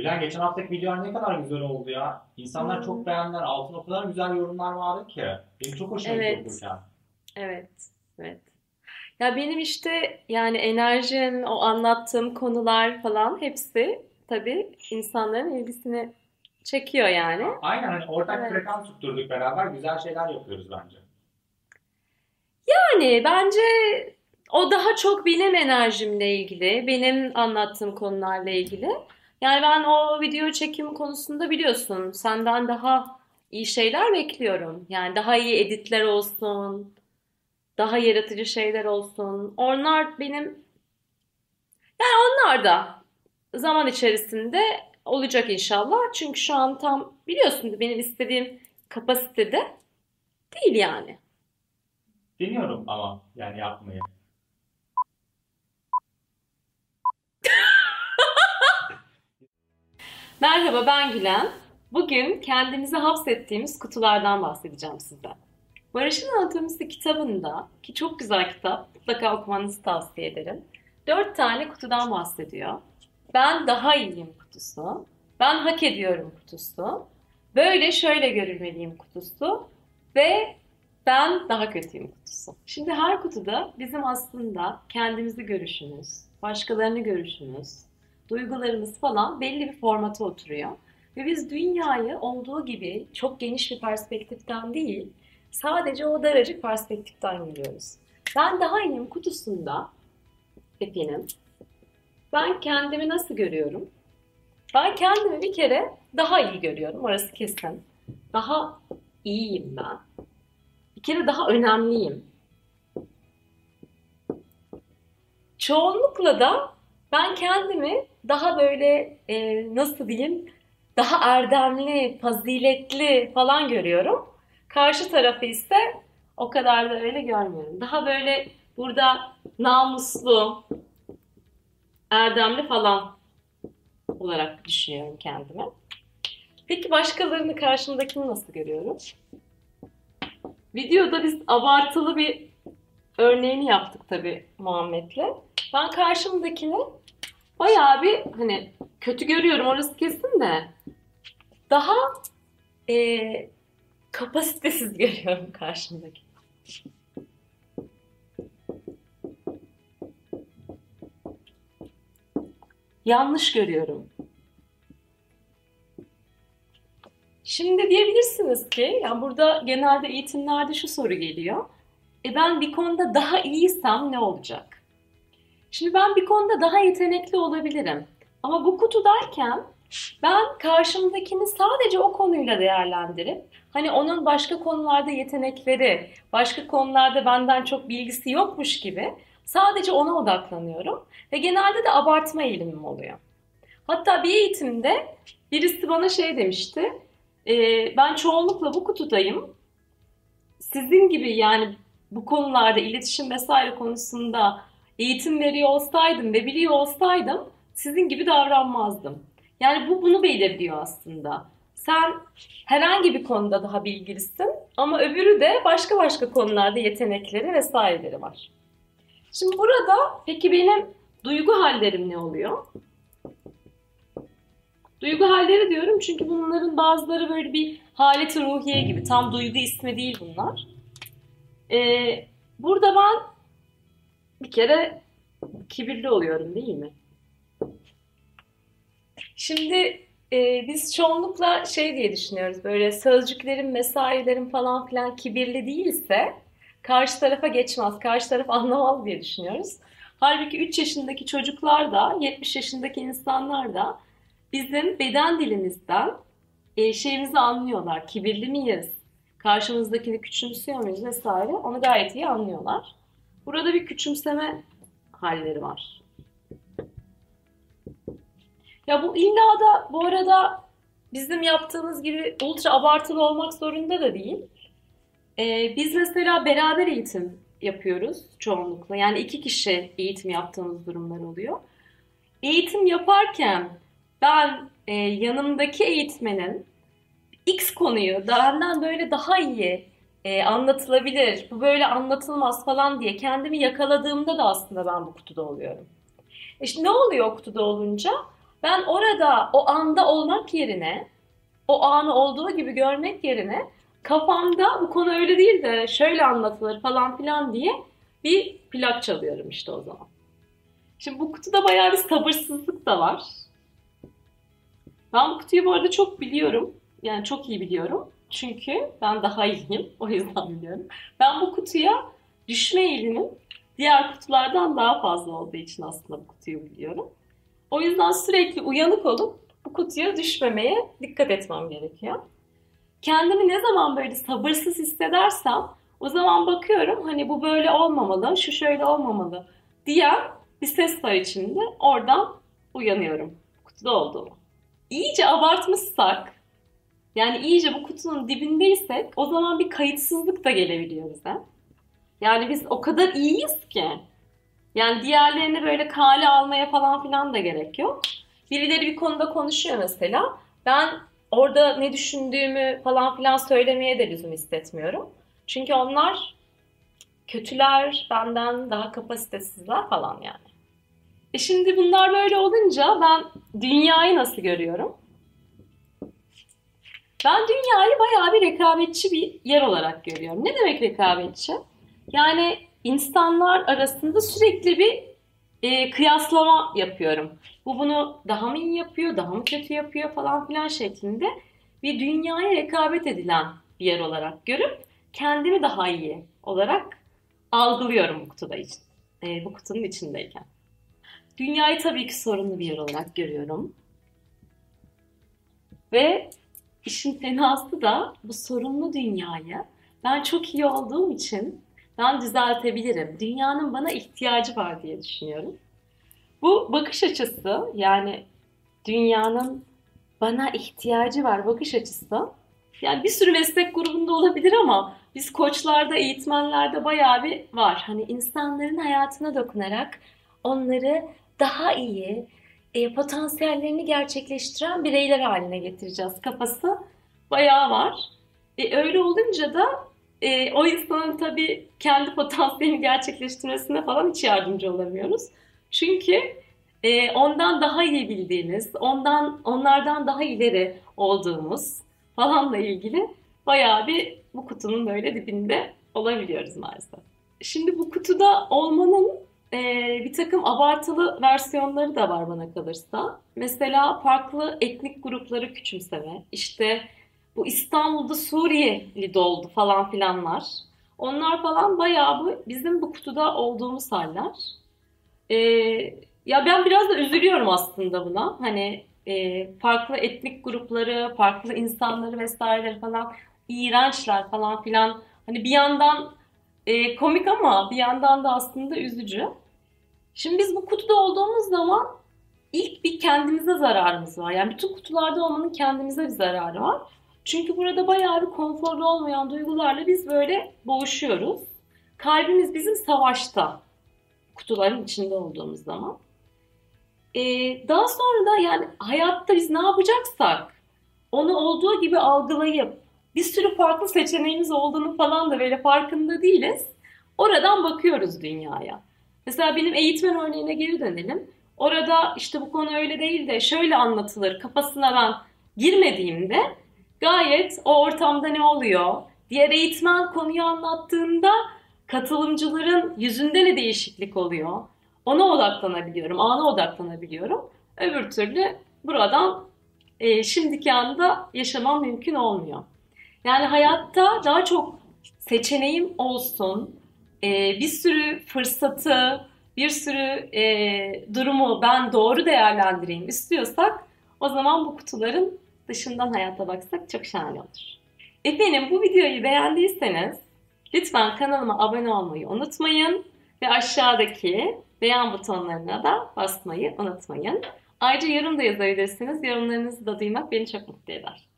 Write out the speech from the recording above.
Gülen geçen haftaki videolar ne kadar güzel oldu ya. İnsanlar Hmm. çok beğendiler. Altına o kadar güzel yorumlar vardı ki. Benim çok hoşuma gitti Evet. okurken. Evet, evet. Ya benim işte yani enerjim, o anlattığım konular falan hepsi tabii insanların ilgisini çekiyor yani. Aynen hani ortak Evet. frekans tutturduk beraber. Güzel şeyler yapıyoruz bence. Yani bence o daha çok benim enerjimle ilgili, benim anlattığım konularla ilgili. Yani ben o video çekim konusunda biliyorsun senden daha iyi şeyler bekliyorum. Yani daha iyi editler olsun, daha yaratıcı şeyler olsun. Onlar benim, yani onlar da zaman içerisinde olacak inşallah. Çünkü şu an tam biliyorsun benim istediğim kapasitede değil yani. Deniyorum ama yani yapmayı. Merhaba ben Gülen. Bugün kendimizi hapsettiğimiz kutulardan bahsedeceğim sizden. Barış'ın Anatomisi kitabında, ki çok güzel kitap, mutlaka okumanızı tavsiye ederim. Dört tane kutudan bahsediyor. Ben daha iyiyim kutusu, ben hak ediyorum kutusu, böyle şöyle görülmeliyim kutusu ve ben daha kötüyüm kutusu. Şimdi her kutuda bizim aslında kendimizi görüşümüz, başkalarını görüşümüz, duygularımız falan belli bir formata oturuyor. Ve biz dünyayı olduğu gibi çok geniş bir perspektiften değil, sadece o daracık perspektiften görüyoruz. Ben daha iyiyim kutusunda efendim. Ben kendimi nasıl görüyorum? Ben kendimi bir kere daha iyi görüyorum. Orası kesin. Daha iyiyim ben. Bir kere daha önemliyim. Çoğunlukla da ben kendimi daha böyle e, nasıl diyeyim daha erdemli, faziletli falan görüyorum. Karşı tarafı ise o kadar da öyle görmüyorum. Daha böyle burada namuslu, erdemli falan olarak düşünüyorum kendimi. Peki başkalarını karşımdakini nasıl görüyorum? Videoda biz abartılı bir örneğini yaptık tabii Muhammed'le. Ben karşımdakini bayağı bir hani kötü görüyorum orası kesin de daha e, kapasitesiz görüyorum karşımdaki. Yanlış görüyorum. Şimdi diyebilirsiniz ki, yani burada genelde eğitimlerde şu soru geliyor. E ben bir konuda daha iyiysem ne olacak? Şimdi ben bir konuda daha yetenekli olabilirim. Ama bu kutudayken ben karşımdakini sadece o konuyla değerlendirip hani onun başka konularda yetenekleri, başka konularda benden çok bilgisi yokmuş gibi sadece ona odaklanıyorum ve genelde de abartma eğilimim oluyor. Hatta bir eğitimde birisi bana şey demişti. "E, ben çoğunlukla bu kutudayım. Sizin gibi yani bu konularda iletişim vesaire konusunda eğitim veriyor olsaydım ve biliyor olsaydım sizin gibi davranmazdım. Yani bu bunu belirliyor aslında. Sen herhangi bir konuda daha bilgilisin ama öbürü de başka başka konularda yetenekleri vesaireleri var. Şimdi burada peki benim duygu hallerim ne oluyor? Duygu halleri diyorum çünkü bunların bazıları böyle bir haleti ruhiye gibi. Tam duygu ismi değil bunlar. Ee, burada ben bir kere kibirli oluyorum değil mi? Şimdi e, biz çoğunlukla şey diye düşünüyoruz böyle sözcüklerin, mesailerin falan filan kibirli değilse karşı tarafa geçmez, karşı taraf anlamaz diye düşünüyoruz. Halbuki 3 yaşındaki çocuklar da 70 yaşındaki insanlar da bizim beden dilimizden e, şeyimizi anlıyorlar. Kibirli miyiz? Karşımızdakini küçümsüyor muyuz vesaire onu gayet iyi anlıyorlar. Burada bir küçümseme halleri var. Ya bu illa da bu arada bizim yaptığımız gibi ultra abartılı olmak zorunda da değil. Ee, biz mesela beraber eğitim yapıyoruz çoğunlukla. Yani iki kişi eğitim yaptığımız durumlar oluyor. Eğitim yaparken ben e, yanımdaki eğitmenin X konuyu benden böyle daha iyi e, anlatılabilir, bu böyle anlatılmaz falan diye kendimi yakaladığımda da aslında ben bu kutuda oluyorum. E şimdi ne oluyor o kutuda olunca? ben orada o anda olmak yerine o anı olduğu gibi görmek yerine kafamda bu konu öyle değil de şöyle anlatılır falan filan diye bir plak çalıyorum işte o zaman. Şimdi bu kutuda bayağı bir sabırsızlık da var. Ben bu kutuyu bu arada çok biliyorum. Yani çok iyi biliyorum. Çünkü ben daha iyiyim. O yüzden biliyorum. Ben bu kutuya düşme eğilimim diğer kutulardan daha fazla olduğu için aslında bu kutuyu biliyorum. O yüzden sürekli uyanık olup bu kutuya düşmemeye dikkat etmem gerekiyor. Kendimi ne zaman böyle sabırsız hissedersem o zaman bakıyorum hani bu böyle olmamalı, şu şöyle olmamalı diyen bir ses var içinde. Oradan uyanıyorum kutuda olduğumu. İyice abartmışsak yani iyice bu kutunun dibindeysek o zaman bir kayıtsızlık da gelebiliyor bize. Yani biz o kadar iyiyiz ki. Yani diğerlerini böyle kale almaya falan filan da gerek yok. Birileri bir konuda konuşuyor mesela. Ben orada ne düşündüğümü falan filan söylemeye de lüzum hissetmiyorum. Çünkü onlar kötüler, benden daha kapasitesizler falan yani. E şimdi bunlar böyle olunca ben dünyayı nasıl görüyorum? Ben dünyayı bayağı bir rekabetçi bir yer olarak görüyorum. Ne demek rekabetçi? Yani insanlar arasında sürekli bir e, kıyaslama yapıyorum. Bu bunu daha mı iyi yapıyor, daha mı kötü yapıyor falan filan şeklinde bir dünyaya rekabet edilen bir yer olarak görüp kendimi daha iyi olarak algılıyorum bu kutuda için, e, bu kutunun içindeyken. Dünyayı tabii ki sorunlu bir yer olarak görüyorum. Ve işin fenası da bu sorunlu dünyayı ben çok iyi olduğum için ben düzeltebilirim. Dünyanın bana ihtiyacı var diye düşünüyorum. Bu bakış açısı yani dünyanın bana ihtiyacı var bakış açısı. Yani bir sürü meslek grubunda olabilir ama biz koçlarda, eğitmenlerde bayağı bir var. Hani insanların hayatına dokunarak onları daha iyi, e, potansiyellerini gerçekleştiren bireyler haline getireceğiz kafası bayağı var. E, öyle olunca da e, o insanın tabii kendi potansiyelini gerçekleştirmesine falan hiç yardımcı olamıyoruz. Çünkü e, ondan daha iyi bildiğimiz, ondan onlardan daha ileri olduğumuz falanla ilgili bayağı bir bu kutunun böyle dibinde olabiliyoruz maalesef. Şimdi bu kutuda olmanın e, bir takım abartılı versiyonları da var bana kalırsa. Mesela farklı etnik grupları küçümseme, işte bu İstanbul'da Suriyeli doldu falan filanlar. Onlar falan bayağı bu bizim bu kutuda olduğumuz haller. Ee, ya ben biraz da üzülüyorum aslında buna. Hani e, farklı etnik grupları, farklı insanları vesaireleri falan iğrençler falan filan. Hani bir yandan e, komik ama bir yandan da aslında üzücü. Şimdi biz bu kutuda olduğumuz zaman ilk bir kendimize zararımız var. Yani bütün kutularda olmanın kendimize bir zararı var. Çünkü burada bayağı bir konforlu olmayan duygularla biz böyle boğuşuyoruz. Kalbimiz bizim savaşta. Kutuların içinde olduğumuz zaman. Ee, daha sonra da yani hayatta biz ne yapacaksak onu olduğu gibi algılayıp bir sürü farklı seçeneğimiz olduğunu falan da böyle farkında değiliz. Oradan bakıyoruz dünyaya. Mesela benim eğitmen örneğine geri dönelim. Orada işte bu konu öyle değil de şöyle anlatılır kafasına ben girmediğimde gayet o ortamda ne oluyor? Diğer eğitmen konuyu anlattığında katılımcıların yüzünde ne değişiklik oluyor? Ona odaklanabiliyorum, ana odaklanabiliyorum. Öbür türlü buradan e, şimdiki anda yaşamam mümkün olmuyor. Yani hayatta daha çok seçeneğim olsun, e, bir sürü fırsatı, bir sürü e, durumu ben doğru değerlendireyim istiyorsak o zaman bu kutuların dışından hayata baksak çok şahane olur. Efendim bu videoyu beğendiyseniz lütfen kanalıma abone olmayı unutmayın ve aşağıdaki beğen butonlarına da basmayı unutmayın. Ayrıca yorum da yazabilirsiniz. Yorumlarınızı da duymak beni çok mutlu eder.